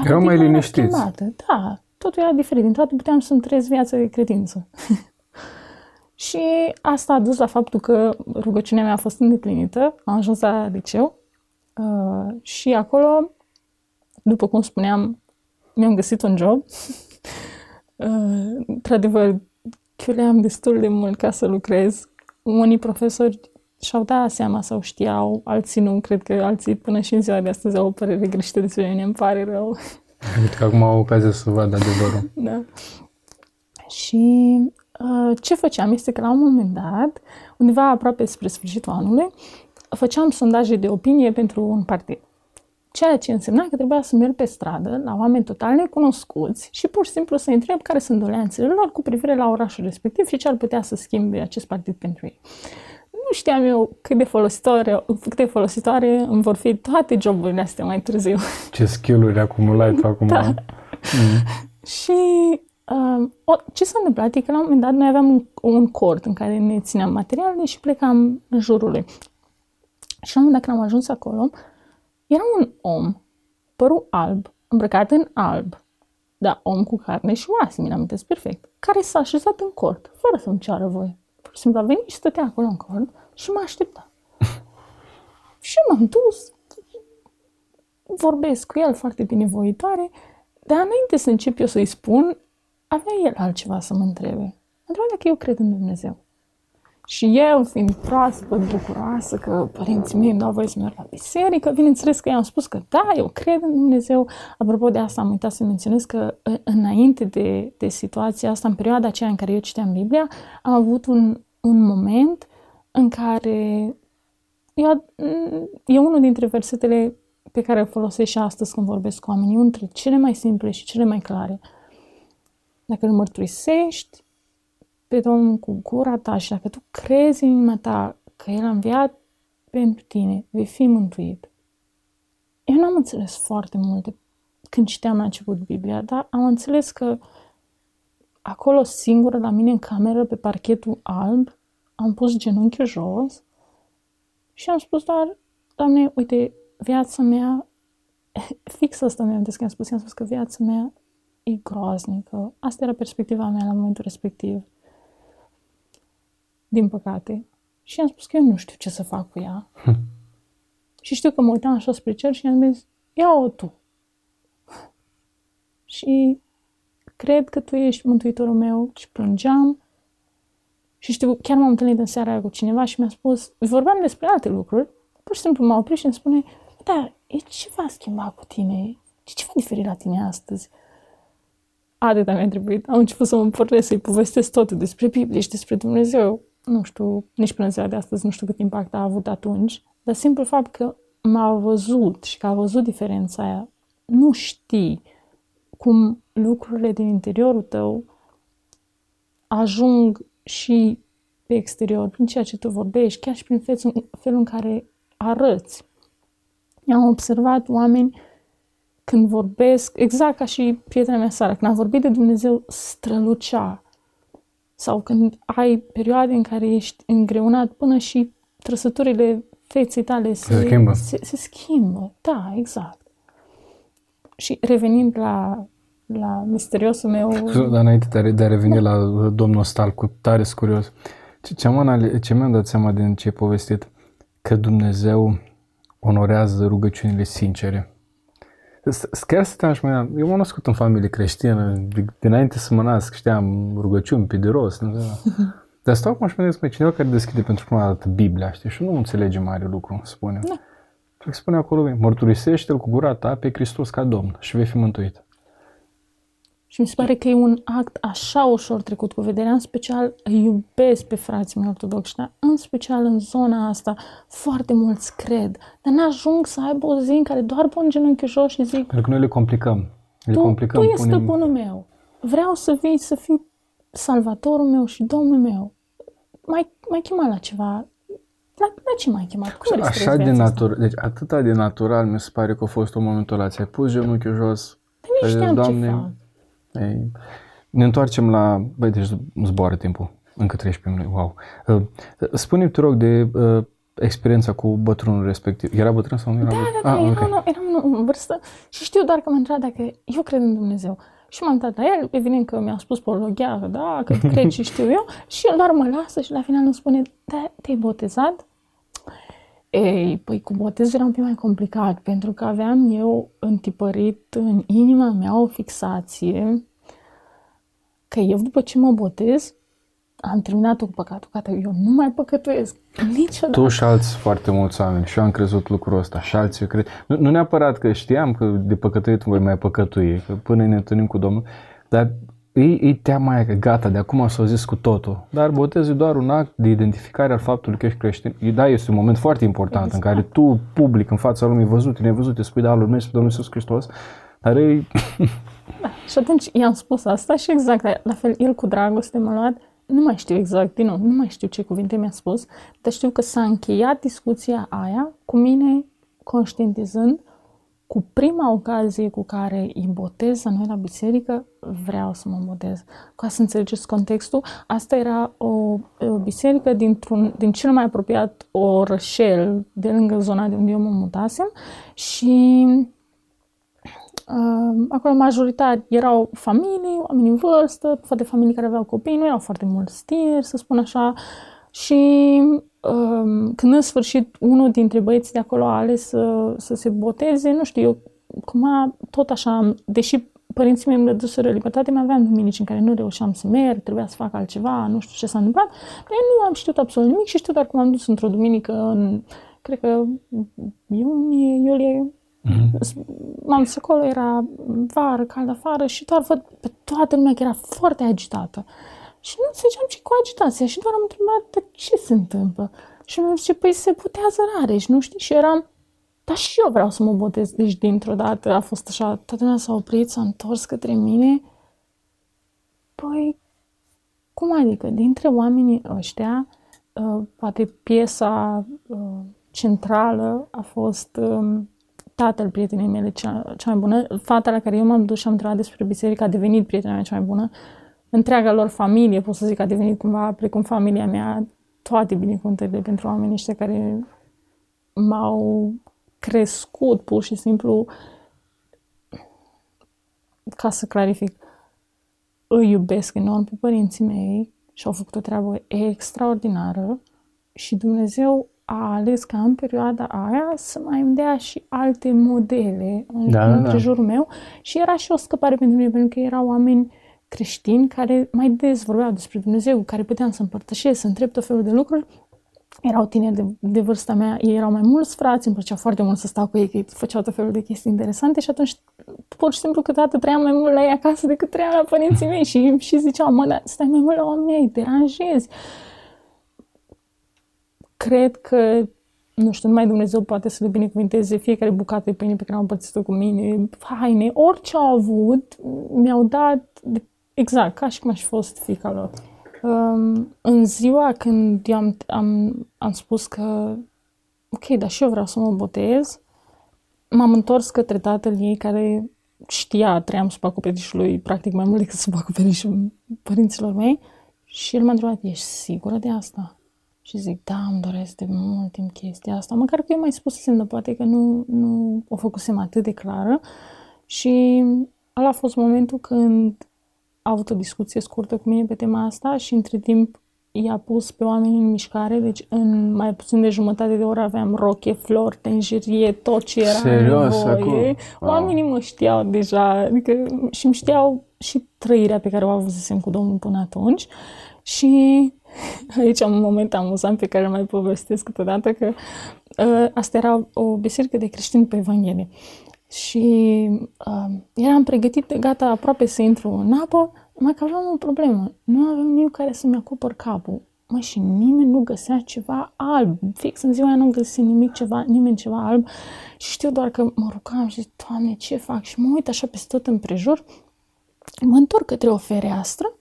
Erau mai liniștiți. Da, totul era diferit. Dintr-o dată puteam să-mi trăiesc viața de credință. și asta a dus la faptul că rugăciunea mea a fost îndeplinită. Am ajuns la liceu uh, și acolo după cum spuneam, mi-am găsit un job. Uh, într-adevăr, chiuleam destul de mult ca să lucrez. Unii profesori și-au dat seama sau știau, alții nu, cred că alții până și în ziua de astăzi au o părere greșită despre mine, îmi pare rău. Uite că acum au ocazia să vadă adevărul. da. Și uh, ce făceam este că la un moment dat, undeva aproape spre sfârșitul anului, făceam sondaje de opinie pentru un partid. Ceea ce însemna că trebuia să merg pe stradă la oameni total necunoscuți și pur și simplu să întreb care sunt doleanțele lor cu privire la orașul respectiv și ce ar putea să schimbe acest partid pentru ei. Nu știam eu cât de folositoare, cât de folositoare îmi vor fi toate joburile astea mai târziu. Ce skill-uri acumulai tu acum. Da. Mm. Și uh, o, ce s-a întâmplat e că la un moment dat noi aveam un, un cort în care ne țineam materialele și plecam în jurul lui. Și la un moment dat când am ajuns acolo, era un om, părul alb, îmbrăcat în alb, da, om cu carne și oase, mi-l amintesc perfect, care s-a așezat în cort, fără să-mi ceară voie. Pur și simplu a venit și stătea acolo în cort și m-a așteptat. și m-am dus, vorbesc cu el foarte binevoitoare, dar înainte să încep eu să-i spun, avea el altceva să mă întrebe. Întreabă dacă eu cred în Dumnezeu. Și eu, fiind proaspăt, bucuroasă că părinții mei îmi dau voie să merg la biserică, bineînțeles că i-am spus că da, eu cred în Dumnezeu. Apropo de asta, am uitat să menționez că înainte de, de situația asta, în perioada aceea în care eu citeam Biblia, am avut un, un moment în care eu, e unul dintre versetele pe care îl folosesc și astăzi când vorbesc cu oamenii, unul dintre cele mai simple și cele mai clare. Dacă îl mărturisești, pe Domnul cu gura ta și dacă tu crezi în inima ta că El a înviat pentru tine, vei fi mântuit. Eu n-am înțeles foarte multe când citeam la început Biblia, dar am înțeles că acolo singură la mine în cameră, pe parchetul alb, am pus genunchiul jos și am spus doar, Doamne, uite, viața mea, fix asta mi-am că am spus, am spus că viața mea e groaznică. Asta era perspectiva mea la momentul respectiv din păcate. Și am spus că eu nu știu ce să fac cu ea. Hm. Și știu că mă uitam așa spre cer și am zis, ia-o tu. și cred că tu ești mântuitorul meu și plângeam. Și știu, chiar m-am întâlnit în seara aia cu cineva și mi-a spus, vorbeam despre alte lucruri, pur și simplu m-a oprit și îmi spune, da, e ceva schimbat cu tine, e ceva diferit la tine astăzi. Atâta mi-a trebuit. Am început să mă pornesc, să-i povestesc totul despre Biblie și despre Dumnezeu nu știu, nici până ziua de astăzi nu știu cât impact a avut atunci, dar simplu fapt că m-a văzut și că a văzut diferența aia, nu știi cum lucrurile din interiorul tău ajung și pe exterior, prin ceea ce tu vorbești, chiar și prin felul, felul în care arăți. Am observat oameni când vorbesc, exact ca și prietena mea Sara, când a vorbit de Dumnezeu, strălucea, sau când ai perioade în care ești îngreunat până și trăsăturile feței tale se, se, schimbă. Se, se schimbă. Da, exact. Și revenind la, la misteriosul meu... Dar înainte de a, de a reveni la domnul Stal, cu tare curios, ce, ce, am ce mi-am dat seama din ce ai povestit? Că Dumnezeu onorează rugăciunile sincere. Chiar stăteam și mă eu m-am născut în familie creștină, dinainte să mă nasc știam rugăciuni pe de rost. Nu Dar stau acum și mă gândesc, cineva care deschide pentru prima dată Biblia, știi, și nu înțelege mare lucru, spune. Da. Și spune acolo, mărturisește-L cu gura ta pe Hristos ca Domn și vei fi mântuit. Și mi se pare că e un act așa ușor trecut cu vederea, în special îi iubesc pe frații mei ortodoxi, dar în special în zona asta foarte mulți cred, dar n-ajung să aibă o zi în care doar pun genunchiul jos și zic Pentru că noi le complicăm. Le tu, complicăm, tu ești punem- stăpânul meu. Vreau să vii să fii salvatorul meu și domnul meu. Mai, mai chemat la ceva. La, la ce mai chemat? Cum vrei să Așa trăiesc de viața asta? natural, deci atâta de natural mi se pare că a fost în momentul ăla. Ți-ai pus genunchiul jos, Nu ai zis, știam ce Doamne, fac. Ei, ne întoarcem la... Băi, deci zboară timpul. Încă 13 minute. Wow. Uh, Spune-mi, te rog, de uh, experiența cu bătrânul respectiv. Era bătrân sau nu era Da, bătrân? da, da, ah, eram, ok. eram în vârstă și știu doar că m-a întrebat dacă eu cred în Dumnezeu. Și m-am uitat la el, evident că mi-a spus pologheară, da, că cred și știu eu, și el doar mă lasă și la final îmi spune, da, te-ai botezat? Ei, păi cu botezul era un pic mai complicat, pentru că aveam eu întipărit în inima mea o fixație că eu după ce mă botez, am terminat-o cu păcatul, gata, eu nu mai păcătuiesc niciodată. Tu și alți foarte mulți oameni și eu am crezut lucrul ăsta și alții eu cred. Nu, nu neapărat că știam că de păcătuit voi mai păcătui, că până ne întâlnim cu Domnul, dar e, e teama aia că gata, de acum s-au zis cu totul. Dar botezul e doar un act de identificare al faptului că ești creștin. E- Da, este un moment foarte important în care tu, public, în fața lumii, văzut, nevăzut, îi spui da, lui urmezi pe Domnul Iisus Hristos, dar e, Și atunci i-am spus asta și exact la- la fel, el cu dragoste m-a luat, nu mai știu exact, din nou, nu mai știu ce cuvinte mi-a spus, dar știu că s-a încheiat discuția aia cu mine conștientizând cu prima ocazie cu care îi botez la noi la biserică, vreau să mă botez. Ca să înțelegeți contextul, asta era o, o biserică dintr-un, din cel mai apropiat orășel de lângă zona de unde eu mă mutasem și Uh, acolo majoritar erau familii, oameni în vârstă, poate familii care aveau copii, nu erau foarte mulți tineri, să spun așa. Și um, când în sfârșit unul dintre băieții de acolo a ales să, să se boteze, nu știu, eu cumva tot așa, deși părinții mei îmi dăduseră libertate, mai aveam duminici în care nu reușeam să merg, trebuia să fac altceva, nu știu ce s-a întâmplat. Eu nu am știut absolut nimic și știu doar că m-am dus într-o duminică în, cred că iunie, iulie, m-am dus acolo, era vară, cald afară și doar văd pe toată lumea că era foarte agitată. Și nu înțelegeam ce cu agitația și doar am întrebat de ce se întâmplă. Și mi-a zis, păi se putează Rareș, nu știi? Și eram, dar și eu vreau să mă botez. Deci dintr-o dată a fost așa, toată lumea s-a oprit, s-a întors către mine. Păi, cum adică? Dintre oamenii ăștia, uh, poate piesa uh, centrală a fost um, tatăl prietenei mele cea, cea mai bună, fata la care eu m-am dus și am întrebat despre biserică a devenit prietena mea cea mai bună. Întreaga lor familie, pot să zic, a devenit cumva, precum familia mea, toate binecuvântările pentru oamenii ăștia care m-au crescut pur și simplu ca să clarific, îi iubesc enorm pe părinții mei și au făcut o treabă extraordinară și Dumnezeu a ales ca în perioada aia să mai îmi dea și alte modele în, Da, în da. prejurul meu și era și o scăpare pentru mine, pentru că erau oameni creștini care mai des vorbeau despre Dumnezeu, cu care puteam să împărtășesc, să întreb tot felul de lucruri. Erau tineri de, de vârsta mea, ei erau mai mulți frați, îmi plăcea foarte mult să stau cu ei, că ei făceau tot felul de chestii interesante și atunci pur și simplu câteodată trăiam mai mult la ei acasă decât trăiam la părinții mei și, și ziceau, mă, dar stai mai mult la oamenii ei, deranjezi. Cred că, nu știu, numai Dumnezeu poate să le binecuvinteze fiecare bucată de pâine pe care am împărțit-o cu mine, haine, orice au avut, mi-au dat de- exact, ca și cum aș fi fost fica lor. Um, în ziua când eu am, am, am spus că, ok, dar și eu vreau să mă botez, m-am întors către tatăl ei care știa, trăiam sub acoperișul lui practic mai mult decât sub acoperișul părinților mei și el m-a întrebat, ești sigură de asta? Și zic, da, îmi doresc de mult timp chestia asta. Măcar că eu mai spusesem, dar poate că nu, nu o făcusem atât de clară. Și ăla a fost momentul când a avut o discuție scurtă cu mine pe tema asta și între timp i-a pus pe oameni în mișcare, deci în mai puțin de jumătate de oră aveam roche, flori, tenjerie, tot ce era Serios, nevoie. acum? Wow. Oamenii mă știau deja adică, și îmi știau și trăirea pe care o avusesem cu Domnul până atunci. Și aici am un moment amuzant pe care îl mai povestesc câteodată că uh, asta era o biserică de creștini pe Evanghelie. Și uh, eram pregătit, gata, aproape să intru în apă, mai că aveam o problemă. Nu aveam nimeni care să-mi acopăr capul. Mă, și nimeni nu găsea ceva alb. Fix în ziua aia nu găsea nimic ceva, nimeni ceva alb. Și știu doar că mă rugam și zic, Doamne, ce fac? Și mă uit așa peste tot împrejur, mă întorc către o fereastră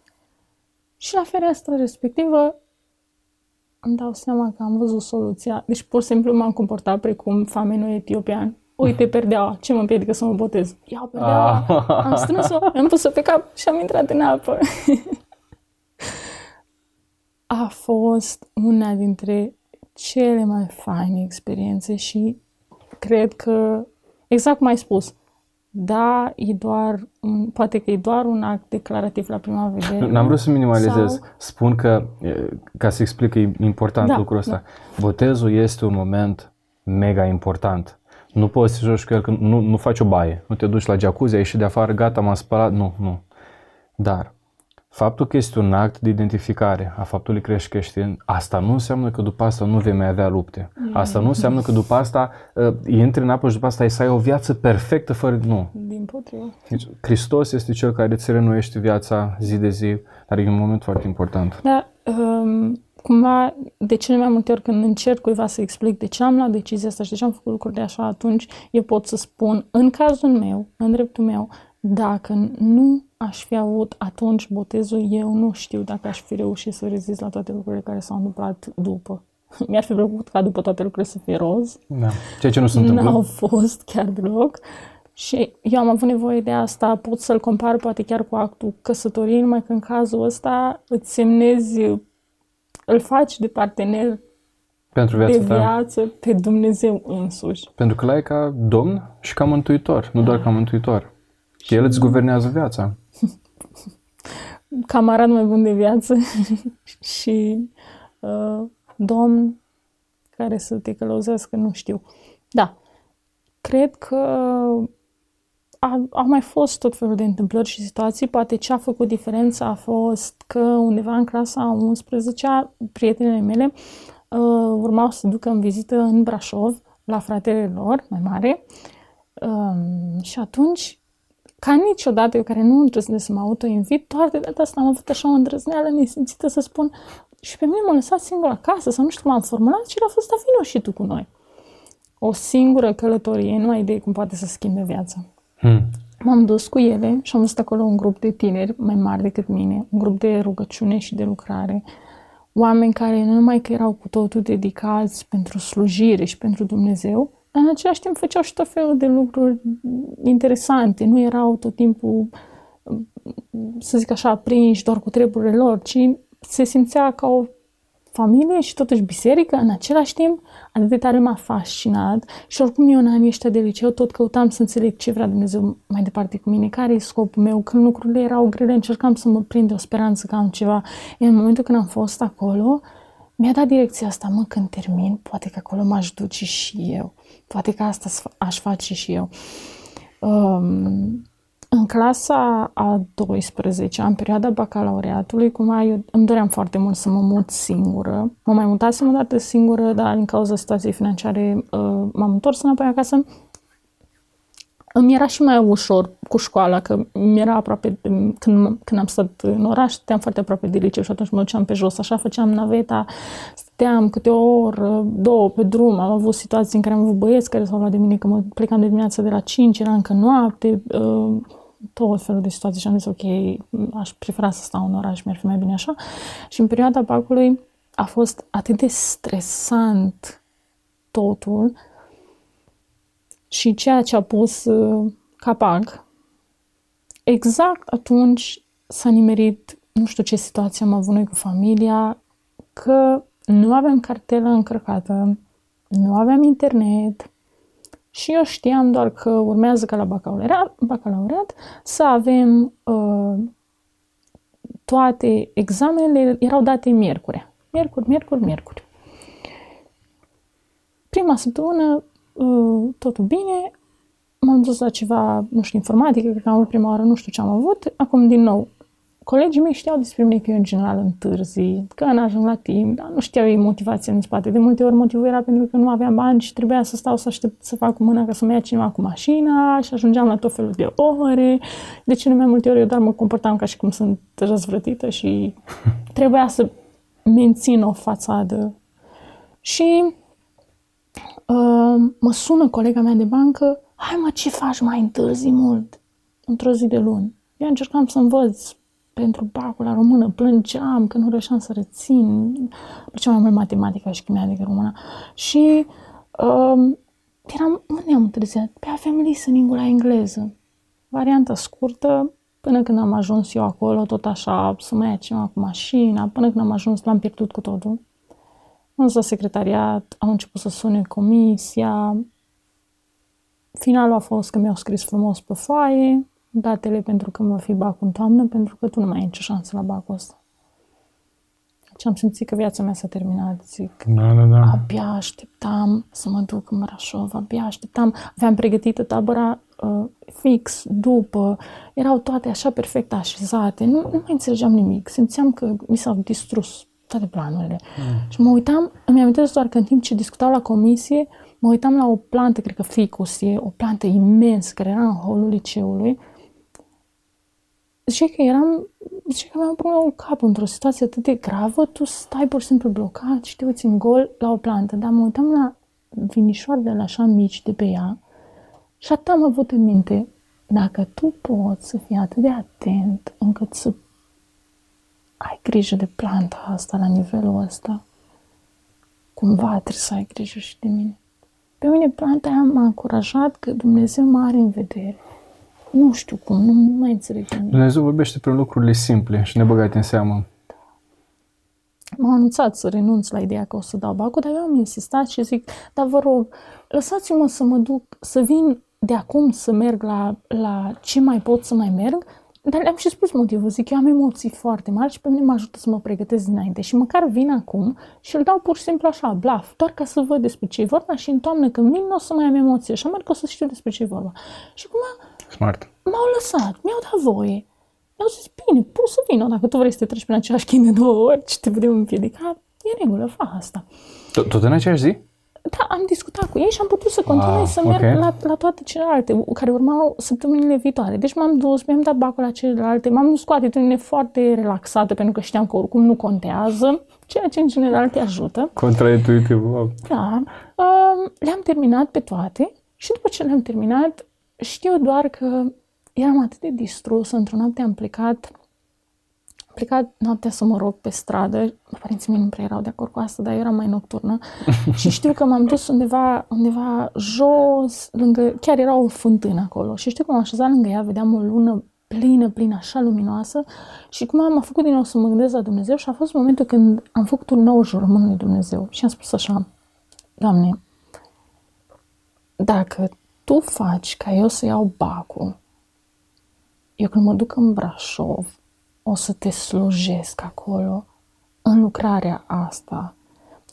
și la fereastra respectivă îmi dau seama că am văzut soluția. Deci pur și simplu m-am comportat precum famenul etiopian. Uite perdeaua, ce mă împiedică să mă botez? Iau perdeaua, ah. am strâns-o, am pus-o pe cap și am intrat în apă. A fost una dintre cele mai faine experiențe și cred că, exact cum ai spus, da, e doar un, poate că e doar un act declarativ la prima vedere. N-am vrut să minimalizez. Sau... Spun că, ca să explic că e important da, lucrul ăsta, da. botezul este un moment mega important. Nu poți să joci cu el, că nu, nu faci o baie, nu te duci la jacuzzi, ai ieșit de afară, gata, m-am spălat, nu, nu. Dar Faptul că este un act de identificare a faptului că ești creștin, asta nu înseamnă că după asta nu vei mai avea lupte. Asta nu înseamnă că după asta uh, intri în apă și după asta ai să ai o viață perfectă fără... Nu. Din potrivă. Deci, Hristos este cel care îți renuiește viața zi de zi, dar e un moment foarte important. Da, um, cumva, de cele mai multe ori când încerc cuiva să explic de ce am luat decizia asta și de ce am făcut lucruri de așa, atunci eu pot să spun, în cazul meu, în dreptul meu, dacă nu aș fi avut atunci botezul, eu nu știu dacă aș fi reușit să rezist la toate lucrurile care s-au întâmplat după. Mi-ar fi plăcut ca după toate lucrurile să fie roz. Da. Ceea ce nu se întâmplă. Nu au fost chiar deloc. Și eu am avut nevoie de asta, pot să-l compar poate chiar cu actul căsătoriei, numai că în cazul ăsta îți semnezi, îl faci de partener pentru viața de viață ta. pe Dumnezeu însuși. Pentru că l-ai ca domn și ca mântuitor, nu doar ca mântuitor. Și el îți guvernează viața. Camarad mai bun de viață și uh, domn care să te călăuzească, nu știu. Da, cred că a, au mai fost tot felul de întâmplări și situații. Poate ce a făcut diferența a fost că undeva în clasa 11-a, prietenele mele uh, urmau să ducă în vizită în Brașov la fratele lor mai mare uh, și atunci ca niciodată eu care nu îndrăznesc să mă auto-invit, doar de data asta am avut așa o îndrăzneală nesimțită să spun și pe mine m-a lăsat singur acasă sau nu știu cum am formulat și a fost, a vino și tu cu noi. O singură călătorie, nu ai idee cum poate să schimbe viața. Hmm. M-am dus cu ele și am văzut acolo un grup de tineri mai mari decât mine, un grup de rugăciune și de lucrare, oameni care nu numai că erau cu totul dedicați pentru slujire și pentru Dumnezeu, în același timp făceau și tot felul de lucruri interesante. Nu erau tot timpul, să zic așa, prinși doar cu treburile lor, ci se simțea ca o familie și totuși biserică în același timp. Atât de tare m-a fascinat și oricum eu în anii ăștia de liceu tot căutam să înțeleg ce vrea Dumnezeu mai departe cu mine, care e scopul meu, când lucrurile erau grele, încercam să mă prind de o speranță că am ceva. Iar în momentul când am fost acolo, mi-a dat direcția asta, mă, când termin, poate că acolo m-aș duce și eu. Poate că asta aș face și eu. Um, în clasa a 12 în perioada bacalaureatului, cum eu îmi doream foarte mult să mă mut singură. Mă mai mutasem o dată singură, dar din cauza situației financiare uh, m-am întors înapoi acasă îmi era și mai ușor cu școala, că mi era aproape, când, când am stat în oraș, stăteam foarte aproape de liceu și atunci mă duceam pe jos, așa făceam naveta, stăteam câte o oră, două pe drum, am avut situații în care am avut băieți care s-au luat de mine, că mă plecam de dimineața de la 5, era încă noapte, uh, tot felul de situații și am zis, ok, aș prefera să stau în oraș, mi-ar fi mai bine așa. Și în perioada bacului a fost atât de stresant totul, și ceea ce a pus uh, capac, exact atunci s-a nimerit, nu știu ce situație am avut noi cu familia, că nu aveam cartelă încărcată, nu aveam internet și eu știam doar că urmează ca la bacalaureat, bacalaureat să avem uh, toate examenele, erau date miercuri. Miercuri, miercuri, miercuri. Prima săptămână Uh, totul bine, m-am dus la ceva, nu știu, informatică, cred că am avut prima oară, nu știu ce am avut, acum din nou colegii mei știau despre mine că eu în general întârzi, că nu ajung la timp, dar nu știau ei motivația în spate. De multe ori motivul era pentru că nu aveam bani și trebuia să stau să aștept să fac cu mâna ca să mă ia cineva cu mașina și ajungeam la tot felul de ore. De cele mai multe ori eu doar mă comportam ca și cum sunt răzvrătită și trebuia să mențin o fațadă. Și uh, mă sună colega mea de bancă, hai mă, ce faci mai întârzi mult? Într-o zi de luni. Eu încercam să învăț pentru bacul la română, plângeam că nu reușeam să rețin, ce mai mult matematica și chimia decât româna. Și uh, eram, unde am întârziat? Pe aveam listening la engleză. Varianta scurtă, până când am ajuns eu acolo, tot așa, să mă ia cineva cu mașina, până când am ajuns, l-am pierdut cu totul. Am la secretariat, am început să sune comisia. Finalul a fost că mi-au scris frumos pe foaie, datele pentru că mă fi bac în toamnă, pentru că tu nu mai ai nicio șansă la bacul ăsta. Deci am simțit că viața mea s-a terminat, zic. Da, da, da. Abia așteptam să mă duc în Brașov, abia așteptam. Aveam pregătită tabăra uh, fix, după, erau toate așa perfect așezate, nu, nu mai înțelegeam nimic, simțeam că mi s-au distrus toate planurile. Mm. Și mă uitam, îmi amintesc doar că în timp ce discutau la comisie, mă uitam la o plantă, cred că ficus e, o plantă imensă care era în holul liceului zice că eram, zice că mi-am pus cap într-o situație atât de gravă, tu stai pur și simplu blocat și te uiți în gol la o plantă. Dar mă uitam la vinișoarele așa mici de pe ea și atât am avut în minte, dacă tu poți să fii atât de atent încât să ai grijă de planta asta la nivelul ăsta, cumva trebuie să ai grijă și de mine. Pe mine planta aia m-a încurajat că Dumnezeu mă are în vedere nu știu cum, nu, nu mai înțeleg nimic. Dumnezeu vorbește prin lucrurile simple și nebăgate în seamă. M-au anunțat să renunț la ideea că o să dau bacul, dar eu am insistat și zic, dar vă rog, lăsați-mă să mă duc, să vin de acum să merg la, la ce mai pot să mai merg, dar le-am și spus motivul, zic, eu am emoții foarte mari și pe mine mă ajută să mă pregătesc dinainte și măcar vin acum și îl dau pur și simplu așa, blaf, doar ca să văd despre ce e vorba și în toamnă când vin nu o să mai am emoții, așa merg o să știu despre ce e vorba. Și cum Smart. M-au lăsat, mi-au dat voie. Mi-au zis, bine, poți să vină, dacă tu vrei să te treci prin același chin de două ori și te putem împiedica, e regulă, fă asta. Tot în aceeași zi? Da, am discutat cu ei și am putut să continui ah, să merg okay. la, la toate celelalte care urmau săptămânile viitoare. Deci m-am dus, mi-am dat bacul la celelalte, m-am dus cu atitudine foarte relaxată pentru că știam că oricum nu contează, ceea ce în general te ajută. Contraintuitiv, wow. Da. Uh, le-am terminat pe toate și după ce le-am terminat, știu doar că eram atât de distrus, într-o noapte am plecat, am plecat noaptea să mă rog pe stradă, părinții mei nu prea erau de acord cu asta, dar eu eram mai nocturnă. Și știu că m-am dus undeva, undeva jos, lângă, chiar era o fântână acolo. Și știu că m-am așezat lângă ea, vedeam o lună plină, plină, așa luminoasă. Și cum am făcut din nou să mă gândesc la Dumnezeu și a fost momentul când am făcut un nou jurământ lui Dumnezeu. Și am spus așa, Doamne, dacă tu faci ca eu să iau bacul, eu când mă duc în Brașov, o să te slujesc acolo în lucrarea asta.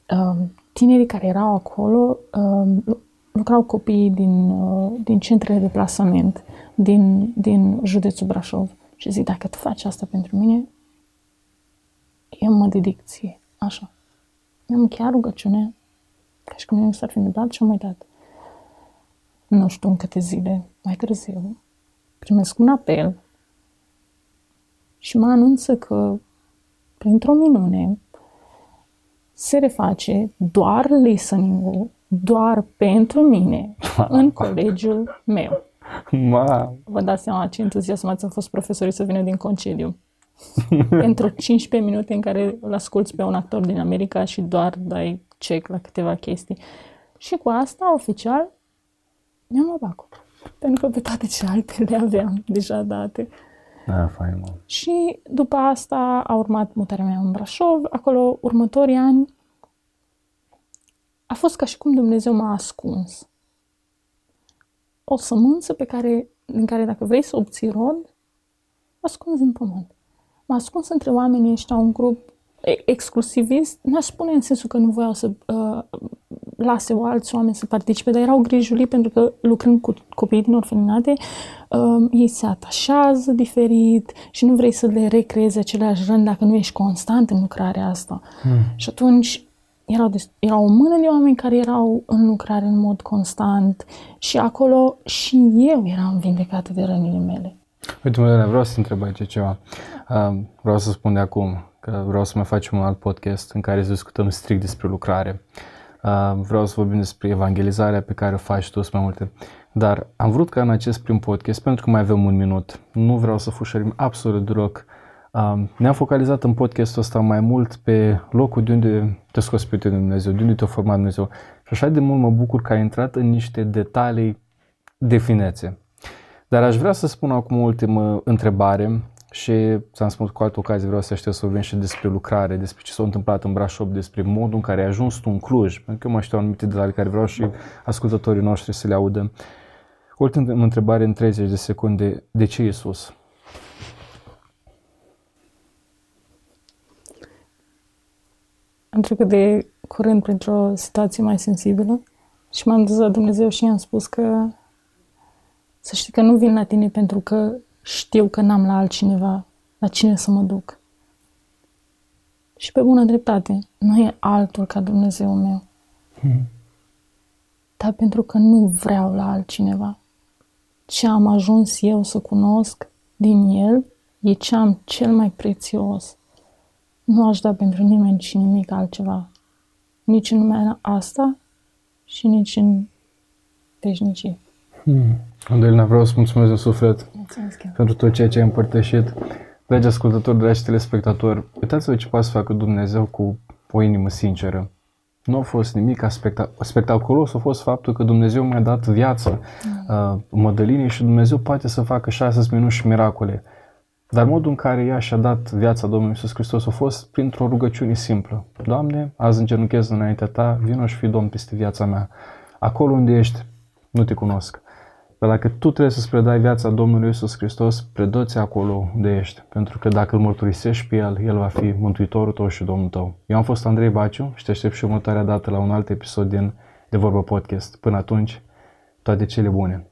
Um, tinerii care erau acolo um, lucrau copiii din, uh, din centrele de plasament din, din județul Brașov. Și zic, dacă tu faci asta pentru mine, eu mă dedic ție. Așa. Am chiar rugăciune, ca și cum nu s-ar fi întâmplat și am uitat nu știu în câte zile mai târziu, primesc un apel și mă anunță că, printr-o minune, se reface doar listening doar pentru mine în colegiul meu. Ma. Vă dați seama ce entuziasmați au fost profesorii să vină din concediu. pentru 15 minute în care îl asculți pe un actor din America și doar dai check la câteva chestii. Și cu asta, oficial, mi-am luat bacul. Pentru că pe toate celelalte le aveam deja date. Da, fain, mă. Și după asta a urmat mutarea mea în Brașov. Acolo, următorii ani, a fost ca și cum Dumnezeu m-a ascuns. O sămânță pe care, din care dacă vrei să obții rod, ascunzi în pământ. M-a ascuns între oamenii ăștia un grup exclusivist, n-aș spune în sensul că nu voiau să uh, lase o alți oameni să participe, dar erau grijuli pentru că lucrând cu copii din orfelinate, um, ei se atașează diferit și nu vrei să le recreezi același rând dacă nu ești constant în lucrarea asta. Hmm. Și atunci erau, de, erau o mână de oameni care erau în lucrare în mod constant și acolo și eu eram vindecată de rănile mele. Uite, mă, vreau să întreb aici ceva. Uh, vreau să spun de acum că vreau să mai facem un alt podcast în care să discutăm strict despre lucrare. Uh, vreau să vorbim despre evangelizarea pe care o faci tu, mai multe. Dar am vrut ca în acest prim podcast, pentru că mai avem un minut, nu vreau să fușărim absolut deloc ne-am focalizat în podcastul ăsta mai mult pe locul de unde te scos pe tine Dumnezeu, de unde te-a format Dumnezeu. Și așa de mult mă bucur că ai intrat în niște detalii de finețe. Dar aș vrea să spun acum o ultimă întrebare și ți-am spus cu altă ocazie, vreau să știu să vorbim și despre lucrare, despre ce s-a întâmplat în Brașov, despre modul în care ai ajuns tu în Cluj, pentru că eu mă știu anumite detalii care vreau și ascultătorii noștri să le audă. Ultima întrebare în 30 de secunde, de ce Iisus? am trecut de curând printr-o situație mai sensibilă și m-am dus la Dumnezeu și i-am spus că să știi că nu vin la tine pentru că știu că n-am la altcineva la cine să mă duc. Și pe bună dreptate, nu e altul ca Dumnezeu meu. Hmm. Dar pentru că nu vreau la altcineva. Ce am ajuns eu să cunosc din el e ce am cel mai prețios. Nu aș da pentru nimeni și nimic altceva. Nici în lumea asta și nici în veșnicie. Hmm. Adelina, vreau să mulțumesc de suflet mulțumesc pentru tot ceea ce ai împărtășit. Dragi ascultători, dragi telespectatori, uitați-vă ce poate să facă Dumnezeu cu o inimă sinceră. Nu a fost nimic spectac- spectaculos, a fost faptul că Dumnezeu mi-a dat viață mm. uh, Mădălinii și Dumnezeu poate să facă șase minuni și miracole. Dar modul în care ea și-a dat viața Domnului Iisus Hristos a fost printr-o rugăciune simplă. Doamne, azi îngenunchez înaintea Ta, vină și fi Domn peste viața mea. Acolo unde ești, nu te cunosc. Dar dacă tu trebuie să-ți predai viața Domnului Iisus Hristos, predă acolo unde ești. Pentru că dacă îl mărturisești pe El, El va fi Mântuitorul tău și Domnul tău. Eu am fost Andrei Baciu și te aștept și următoarea dată la un alt episod din De Vorbă Podcast. Până atunci, toate cele bune!